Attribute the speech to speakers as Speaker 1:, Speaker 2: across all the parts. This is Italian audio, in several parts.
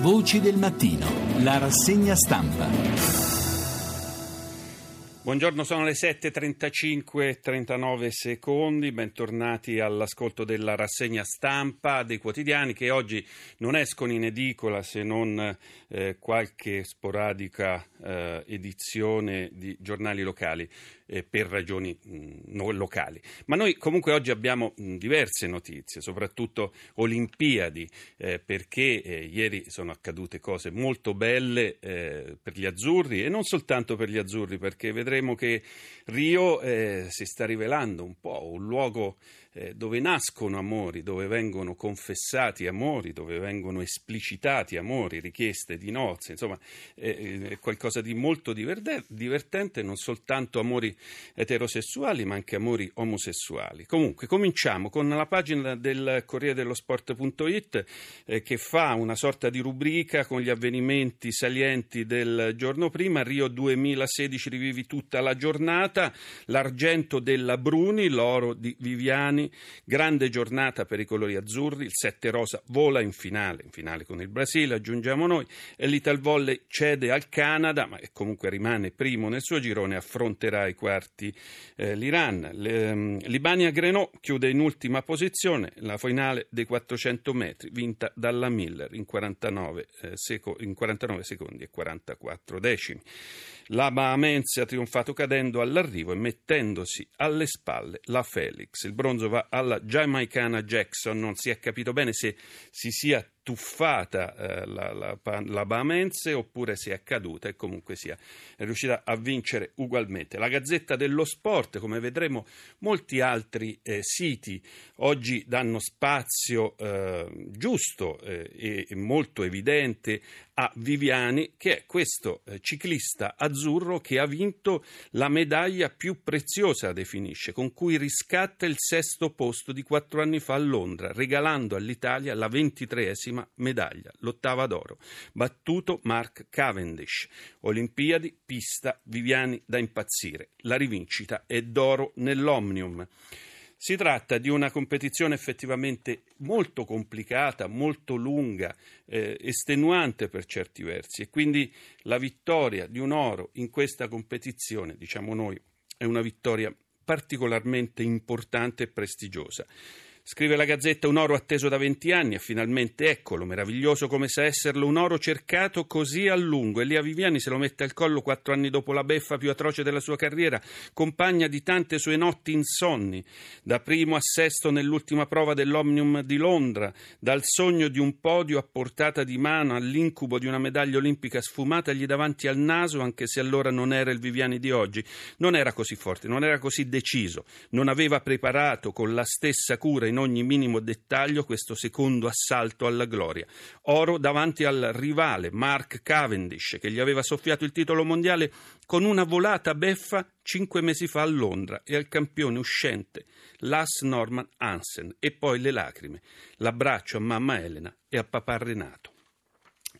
Speaker 1: Voci del mattino, la rassegna stampa.
Speaker 2: Buongiorno, sono le 7.35 39 secondi, bentornati all'ascolto della rassegna stampa dei quotidiani che oggi non escono in edicola se non eh, qualche sporadica eh, edizione di giornali locali eh, per ragioni mh, locali. Ma noi comunque oggi abbiamo mh, diverse notizie, soprattutto Olimpiadi, eh, perché eh, ieri sono accadute cose molto belle eh, per gli azzurri e non soltanto per gli azzurri, perché vedremo che Rio eh, si sta rivelando un po' un luogo eh, dove nascono amori, dove vengono confessati amori, dove vengono esplicitati amori, richieste di nozze, insomma eh, è qualcosa di molto divertente, non soltanto amori eterosessuali ma anche amori omosessuali. Comunque cominciamo con la pagina del Corriere dello Sport.it eh, che fa una sorta di rubrica con gli avvenimenti salienti del giorno prima, Rio 2016 rivivi tutta la giornata, l'argento della Bruni, l'oro di Viviani, grande giornata per i colori azzurri, il 7 rosa vola in finale, in finale con il Brasile, aggiungiamo noi, e l'Ital Volley cede al Canada, ma comunque rimane primo nel suo girone, affronterà ai quarti eh, l'Iran. Le, um, Libania Grenò chiude in ultima posizione la finale dei 400 metri, vinta dalla Miller in 49, eh, seco- in 49 secondi e 44 decimi. La Bahamense ha trionfato cadendo all'arrivo e mettendosi alle spalle la Felix. Il bronzo va alla giamaicana Jackson, non si è capito bene se si sia tuffata eh, la, la, la Bahamense oppure se è caduta e comunque sia riuscita a vincere ugualmente. La Gazzetta dello Sport, come vedremo, molti altri eh, siti oggi danno spazio eh, giusto eh, e molto evidente a Viviani, che è questo eh, ciclista azzurro che ha vinto la medaglia più preziosa, definisce, con cui riscatta il sesto posto di quattro anni fa a Londra, regalando all'Italia la ventitreesima massima medaglia, l'ottava d'oro, battuto Mark Cavendish. Olimpiadi, pista, Viviani da impazzire. La rivincita è d'oro nell'Omnium. Si tratta di una competizione effettivamente molto complicata, molto lunga, eh, estenuante per certi versi e quindi la vittoria di un oro in questa competizione, diciamo noi, è una vittoria particolarmente importante e prestigiosa. Scrive la Gazzetta un oro atteso da 20 anni e finalmente eccolo, meraviglioso come sa esserlo, un oro cercato così a lungo. Elia Viviani se lo mette al collo quattro anni dopo la beffa più atroce della sua carriera, compagna di tante sue notti insonni, da primo a sesto nell'ultima prova dell'Omnium di Londra, dal sogno di un podio a portata di mano all'incubo di una medaglia olimpica sfumatagli davanti al naso, anche se allora non era il Viviani di oggi. Non era così forte, non era così deciso, non aveva preparato con la stessa cura in ogni minimo dettaglio questo secondo assalto alla gloria. Oro davanti al rivale Mark Cavendish, che gli aveva soffiato il titolo mondiale con una volata beffa cinque mesi fa a Londra, e al campione uscente Lass Norman Hansen, e poi le lacrime, l'abbraccio a mamma Elena e a papà Renato.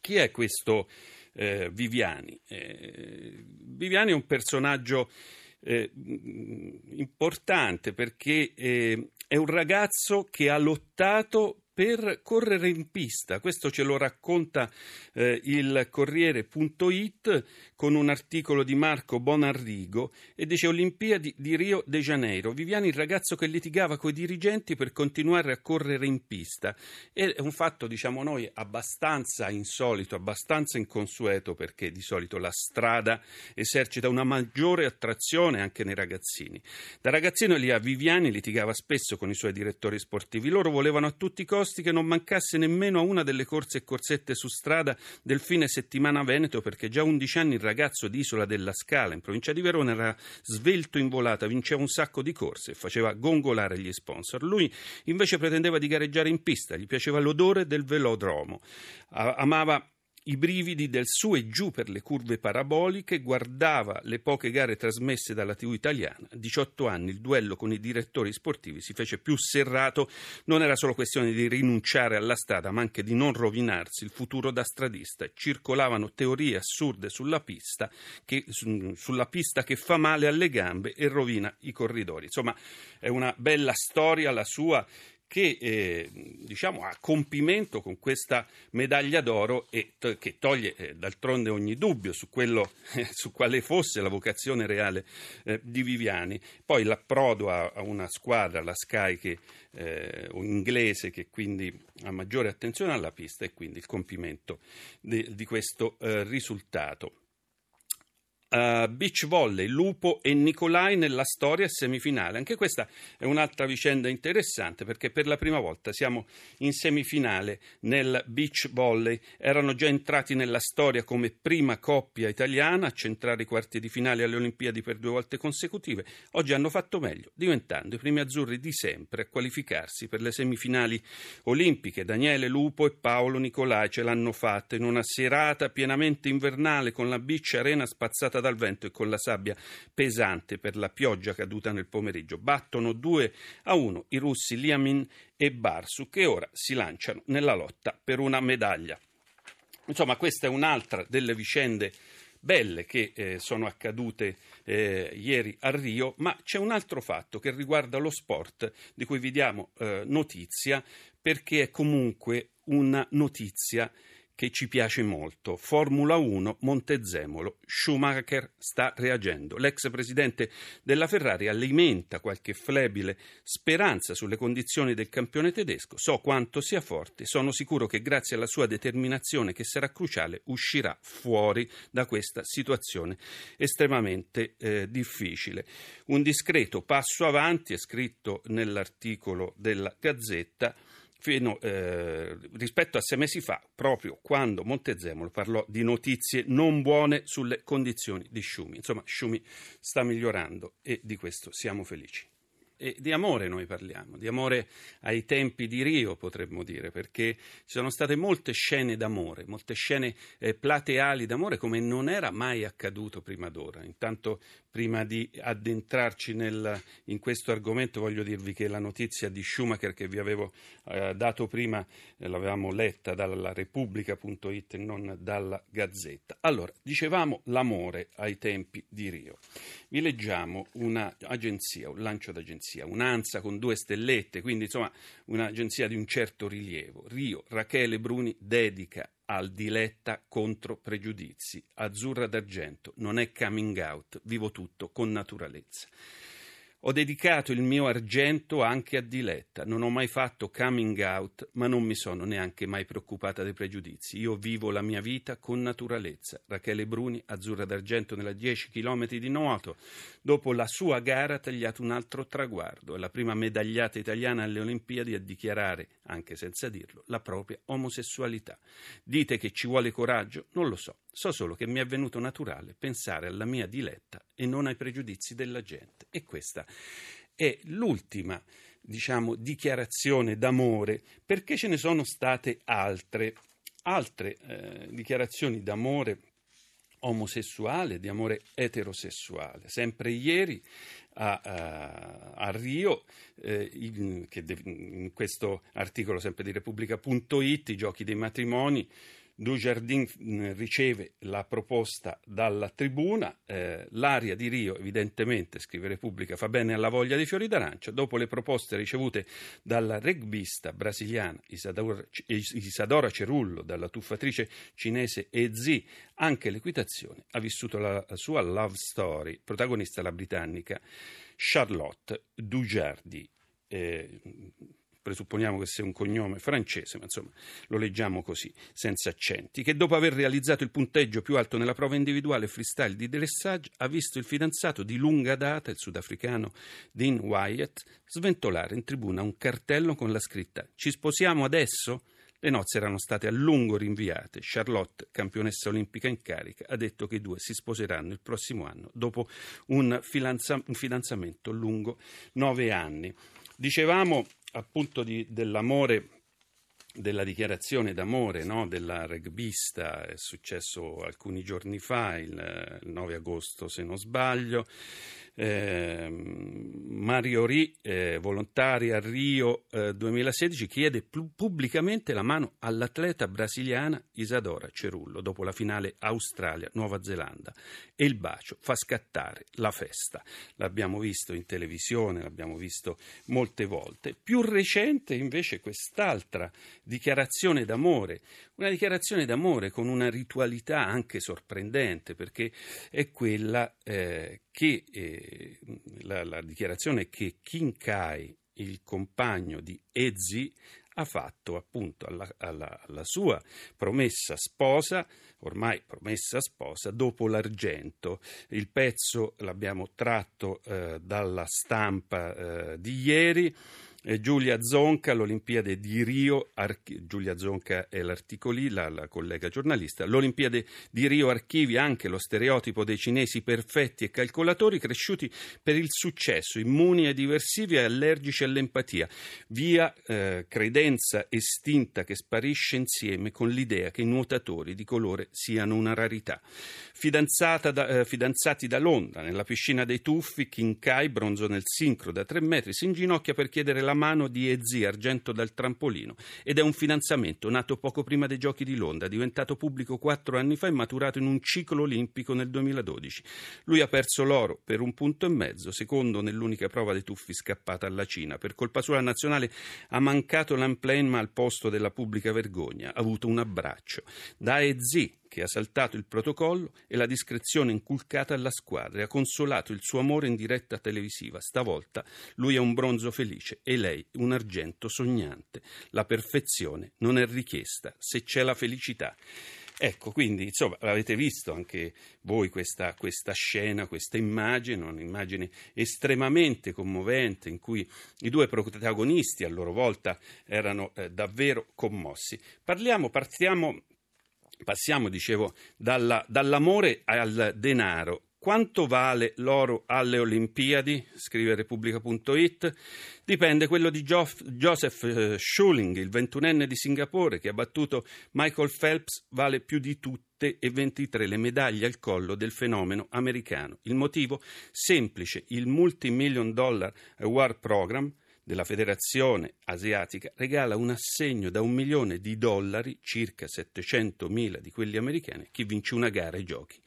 Speaker 2: Chi è questo eh, Viviani? Eh, Viviani è un personaggio eh, importante perché eh, è un ragazzo che ha lottato per correre in pista. Questo ce lo racconta eh, il Corriere.it con un articolo di Marco Bonarrigo e dice Olimpiadi di Rio de Janeiro. Viviani il ragazzo che litigava coi dirigenti per continuare a correre in pista. È un fatto, diciamo noi, abbastanza insolito, abbastanza inconsueto perché di solito la strada esercita una maggiore attrazione anche nei ragazzini. Da ragazzino Elia Viviani litigava spesso con i suoi direttori sportivi. Loro volevano a tutti i costi che non mancasse nemmeno a una delle corse e corsette su strada del fine settimana veneto perché già 11 anni il ragazzo di Isola della Scala in provincia di Verona era svelto in volata, vinceva un sacco di corse e faceva gongolare gli sponsor. Lui invece pretendeva di gareggiare in pista, gli piaceva l'odore del velodromo, amava i brividi del su e giù per le curve paraboliche, guardava le poche gare trasmesse dalla TV italiana. A 18 anni il duello con i direttori sportivi si fece più serrato, non era solo questione di rinunciare alla strada, ma anche di non rovinarsi il futuro da stradista. Circolavano teorie assurde sulla pista che, sulla pista che fa male alle gambe e rovina i corridori. Insomma, è una bella storia la sua che eh, diciamo, ha compimento con questa medaglia d'oro e to- che toglie eh, d'altronde ogni dubbio su, quello, eh, su, quale fosse la vocazione reale eh, di Viviani. Poi l'approdo a, a, una squadra, la Sky, che, eh, inglese, che quindi ha maggiore attenzione alla pista e quindi il compimento di, di questo eh, risultato. Uh, beach volley, Lupo e Nicolai nella storia semifinale. Anche questa è un'altra vicenda interessante perché per la prima volta siamo in semifinale nel beach volley. Erano già entrati nella storia come prima coppia italiana a centrare i quarti di finale alle Olimpiadi per due volte consecutive. Oggi hanno fatto meglio, diventando i primi azzurri di sempre a qualificarsi per le semifinali olimpiche. Daniele Lupo e Paolo Nicolai ce l'hanno fatta in una serata pienamente invernale con la beach arena spazzata dal vento e con la sabbia pesante per la pioggia caduta nel pomeriggio. Battono 2 a 1 i russi Liamin e Barsu che ora si lanciano nella lotta per una medaglia. Insomma, questa è un'altra delle vicende belle che eh, sono accadute eh, ieri a Rio, ma c'è un altro fatto che riguarda lo sport di cui vi diamo eh, notizia perché è comunque una notizia che ci piace molto. Formula 1, Montezemolo. Schumacher sta reagendo. L'ex presidente della Ferrari alimenta qualche flebile speranza sulle condizioni del campione tedesco. So quanto sia forte, sono sicuro che grazie alla sua determinazione, che sarà cruciale, uscirà fuori da questa situazione estremamente eh, difficile. Un discreto passo avanti è scritto nell'articolo della Gazzetta fino, eh, rispetto a sei mesi fa, proprio quando Montezemolo parlò di notizie non buone sulle condizioni di Sciumi. Insomma, Sciumi sta migliorando e di questo siamo felici. E di amore noi parliamo, di amore ai tempi di Rio potremmo dire, perché ci sono state molte scene d'amore, molte scene eh, plateali d'amore come non era mai accaduto prima d'ora. Intanto prima di addentrarci nel, in questo argomento voglio dirvi che la notizia di Schumacher che vi avevo eh, dato prima eh, l'avevamo letta dalla Repubblica.it e non dalla Gazzetta. Allora, dicevamo l'amore ai tempi di Rio. Vi leggiamo un'agenzia, un lancio d'agenzia un'agenzia, un'ANSA con due stellette, quindi insomma un'agenzia di un certo rilievo. Rio, Rachele Bruni dedica al diletta contro pregiudizi. Azzurra d'argento, non è coming out, vivo tutto con naturalezza. Ho dedicato il mio argento anche a Diletta. Non ho mai fatto coming out, ma non mi sono neanche mai preoccupata dei pregiudizi. Io vivo la mia vita con naturalezza. Rachele Bruni, azzurra d'argento nella 10 km di nuoto, dopo la sua gara ha tagliato un altro traguardo. È la prima medagliata italiana alle Olimpiadi a dichiarare, anche senza dirlo, la propria omosessualità. Dite che ci vuole coraggio? Non lo so. So solo che mi è venuto naturale pensare alla mia diletta e non ai pregiudizi della gente. E questa è l'ultima, diciamo, dichiarazione d'amore, perché ce ne sono state altre, altre eh, dichiarazioni d'amore omosessuale, di amore eterosessuale. Sempre ieri a, a, a Rio, eh, in, in, questo articolo sempre di Repubblica.it, i giochi dei matrimoni, Dujardin mm, riceve la proposta dalla tribuna, eh, l'aria di Rio evidentemente, scrive Repubblica, fa bene alla voglia di fiori d'arancia, dopo le proposte ricevute dalla rugbista brasiliana Isadora, Isadora Cerullo, dalla tuffatrice cinese Ezi, anche l'equitazione ha vissuto la sua love story, protagonista la britannica Charlotte Dujardin. Eh, presupponiamo che sia un cognome francese, ma insomma lo leggiamo così, senza accenti, che dopo aver realizzato il punteggio più alto nella prova individuale freestyle di dressage ha visto il fidanzato di lunga data, il sudafricano Dean Wyatt, sventolare in tribuna un cartello con la scritta Ci sposiamo adesso? Le nozze erano state a lungo rinviate. Charlotte, campionessa olimpica in carica, ha detto che i due si sposeranno il prossimo anno dopo un, fidanza- un fidanzamento lungo nove anni. Dicevamo appunto di, dell'amore della dichiarazione d'amore no, della rugbista, è successo alcuni giorni fa, il, il 9 agosto se non sbaglio. Eh, Mario Ri, eh, volontaria a Rio eh, 2016, chiede pu- pubblicamente la mano all'atleta brasiliana Isadora Cerullo dopo la finale Australia-Nuova Zelanda e il bacio fa scattare la festa. L'abbiamo visto in televisione, l'abbiamo visto molte volte. Più recente invece quest'altra dichiarazione d'amore, una dichiarazione d'amore con una ritualità anche sorprendente perché è quella eh, che eh, la, la, dichiarazione che Kinkai, il compagno di Ezi, ha fatto appunto alla, alla, alla, sua promessa sposa, ormai promessa sposa, dopo l'argento. Il pezzo l'abbiamo tratto eh, dalla stampa eh, di ieri. Giulia Zonca all'Olimpiade di Rio, Archi- Giulia Zonca è l'articolì, la, la collega giornalista, l'Olimpiade di Rio archivi anche lo stereotipo dei cinesi perfetti e calcolatori cresciuti per il successo, immuni ai diversivi e allergici all'empatia, via eh, credenza estinta che sparisce insieme con l'idea che i nuotatori di colore siano una rarità. Da, eh, fidanzati da Londra, nella piscina dei tuffi, Kinkai, bronzo nel sincro da tre metri, si inginocchia per chiedere la mano di Ezi, argento dal trampolino, ed è un finanziamento nato poco prima dei Giochi di Londra, diventato pubblico quattro anni fa e maturato in un ciclo olimpico nel 2012. Lui ha perso l'oro per un punto e mezzo, secondo nell'unica prova dei tuffi scappata alla Cina. Per colpa sua la nazionale ha mancato l'emplane ma al posto della pubblica vergogna ha avuto un abbraccio. Da Ezi, che ha saltato il protocollo e la discrezione inculcata alla squadra e ha consolato il suo amore in diretta televisiva. Stavolta lui è un bronzo felice e lei un argento sognante. La perfezione non è richiesta se c'è la felicità. Ecco, quindi insomma avete visto anche voi questa, questa, scena, questa immagine, un'immagine estremamente commovente in cui i due protagonisti a loro volta erano eh, davvero commossi. Parliamo, partiamo Passiamo, dicevo, dalla, dall'amore al denaro. Quanto vale l'oro alle Olimpiadi? Scrive Repubblica.it. Dipende quello di Joseph eh, Schuling, il ventunenne di Singapore, che ha battuto Michael Phelps, vale più di tutte e 23 le medaglie al collo del fenomeno americano. Il motivo? Semplice, il Multi-Million Dollar Award Program della Federazione Asiatica regala un assegno da un milione di dollari, circa 700 mila di quelli americani, a chi vince una gara ai giochi.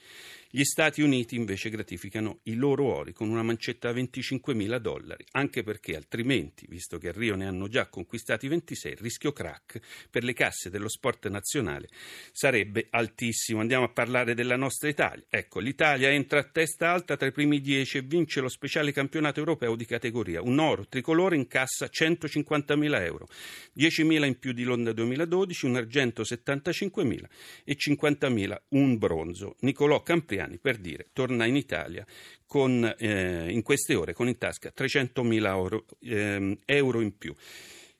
Speaker 2: Gli Stati Uniti invece gratificano i loro ori con una mancetta a 25 mila dollari, anche perché altrimenti, visto che a Rio ne hanno già conquistati 26, il rischio crack per le casse dello sport nazionale sarebbe altissimo. Andiamo a parlare della nostra Italia. Ecco, l'Italia entra a testa alta tra i primi 10 e vince lo speciale campionato europeo di categoria. Un oro tricolore incassa 150 mila euro, 10 mila in più di Londra 2012, un argento 75 mila e 50 mila un bronzo. Nicolò Campriani italiani, per dire, torna in Italia con, eh, in queste ore con in tasca 300.000 euro, eh, euro in più.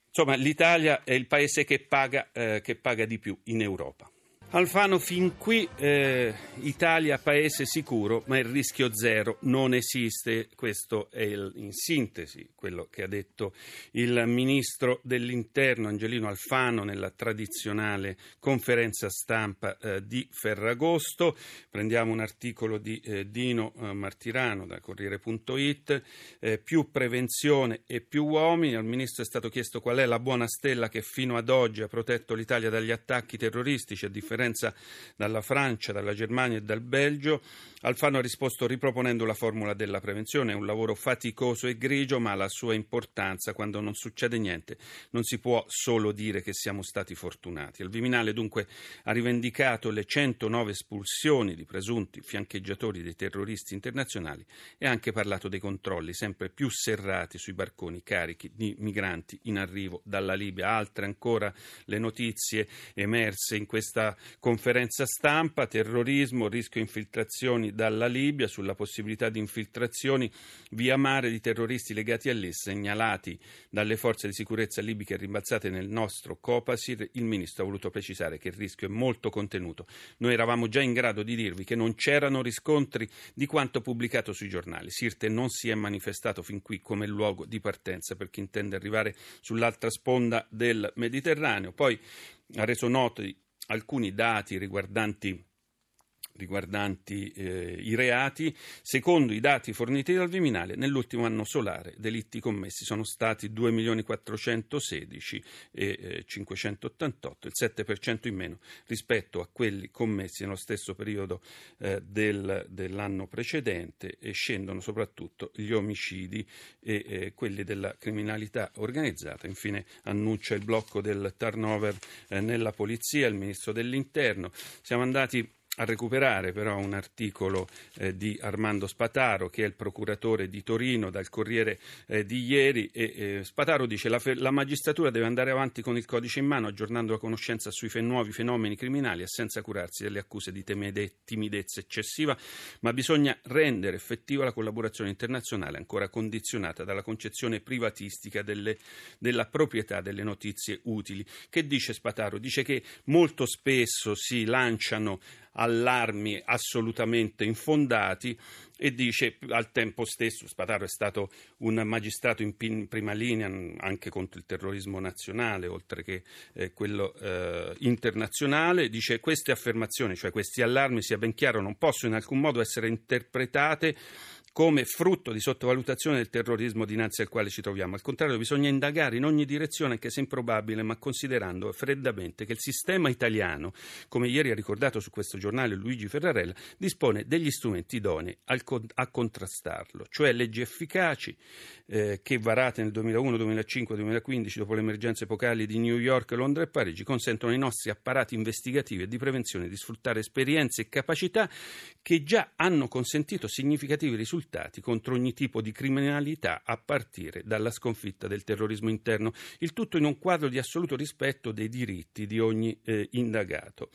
Speaker 2: Insomma, l'Italia è il paese che paga, eh, che paga di più in Europa. Alfano, fin qui eh, Italia paese sicuro, ma il rischio zero non esiste. Questo è il, in sintesi quello che ha detto il ministro dell'Interno Angelino Alfano nella tradizionale conferenza stampa eh, di Ferragosto. Prendiamo un articolo di eh, Dino eh, Martirano da Corriere.it. Eh, più prevenzione e più uomini. Al ministro è stato chiesto qual è la buona stella che fino ad oggi ha protetto l'Italia dagli attacchi terroristici a differenza differenza dalla Francia, dalla Germania e dal Belgio. Alfano ha risposto riproponendo la formula della prevenzione, è un lavoro faticoso e grigio, ma ha la sua importanza. Quando non succede niente non si può solo dire che siamo stati fortunati. Il Viminale dunque ha rivendicato le 109 espulsioni di presunti fiancheggiatori dei terroristi internazionali e ha anche parlato dei controlli sempre più serrati sui barconi carichi di migranti in arrivo dalla Libia. Altre ancora le notizie emerse in questa conferenza stampa, terrorismo, rischio infiltrazioni dalla Libia, sulla possibilità di infiltrazioni via mare di terroristi legati all'IS segnalati dalle forze di sicurezza libiche rimbalzate nel nostro Copasir, il ministro ha voluto precisare che il rischio è molto contenuto. Noi eravamo già in grado di dirvi che non c'erano riscontri di quanto pubblicato sui giornali. Sirte non si è manifestato fin qui come luogo di partenza per chi intende arrivare sull'altra sponda del Mediterraneo. Poi ha reso noti alcuni dati riguardanti riguardanti eh, i reati. Secondo i dati forniti dal Viminale, nell'ultimo anno solare delitti commessi sono stati 2.416 e eh, 588, il 7% in meno rispetto a quelli commessi nello stesso periodo eh, del, dell'anno precedente e scendono soprattutto gli omicidi e eh, quelli della criminalità organizzata. Infine annuncia il blocco del turnover eh, nella polizia, il ministro dell'interno. Siamo andati a recuperare però un articolo eh, di Armando Spataro che è il procuratore di Torino dal Corriere eh, di ieri e eh, Spataro dice la, la magistratura deve andare avanti con il codice in mano aggiornando la conoscenza sui fe- nuovi fenomeni criminali e senza curarsi delle accuse di temede- timidezza eccessiva ma bisogna rendere effettiva la collaborazione internazionale ancora condizionata dalla concezione privatistica delle, della proprietà delle notizie utili che dice Spataro? Dice che molto spesso si lanciano allarmi assolutamente infondati e dice al tempo stesso, Spataro è stato un magistrato in, prima linea anche contro il terrorismo nazionale, oltre che eh, quello eh, internazionale, dice queste affermazioni, cioè questi allarmi, sia ben chiaro, non possono in alcun modo essere interpretate come frutto di sottovalutazione del terrorismo dinanzi al quale ci troviamo. Al contrario, bisogna indagare in ogni direzione, anche se improbabile, ma considerando freddamente che il sistema italiano, come ieri ha ricordato su questo giornale Luigi Ferrarella, dispone degli strumenti idonei a contrastarlo, cioè leggi efficaci eh, che varate nel 2001, 2005, 2015, dopo le emergenze epocali di New York, Londra e Parigi, consentono ai nostri apparati investigativi e di prevenzione di sfruttare esperienze e capacità che già hanno consentito significativi risultati risultati contro ogni tipo di criminalità a partire dalla sconfitta del terrorismo interno, il tutto in un quadro di assoluto rispetto dei diritti di ogni eh, indagato.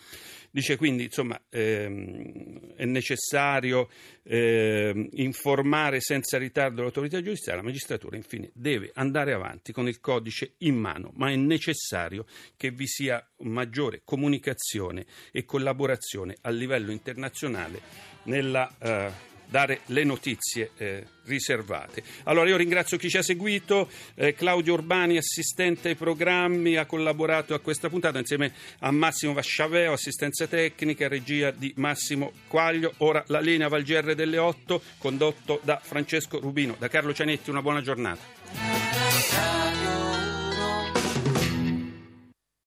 Speaker 2: Dice quindi, insomma, ehm, è necessario ehm, informare senza ritardo l'autorità giudiziaria, la magistratura infine deve andare avanti con il codice in mano, ma è necessario che vi sia maggiore comunicazione e collaborazione a livello internazionale nella eh, dare le notizie eh, riservate. Allora io ringrazio chi ci ha seguito, eh, Claudio Urbani, assistente ai programmi, ha collaborato a questa puntata insieme a Massimo Vasciaveo, assistenza tecnica, regia di Massimo Quaglio. Ora la linea Valgerre delle 8, condotto da Francesco Rubino. Da Carlo Cianetti una buona giornata.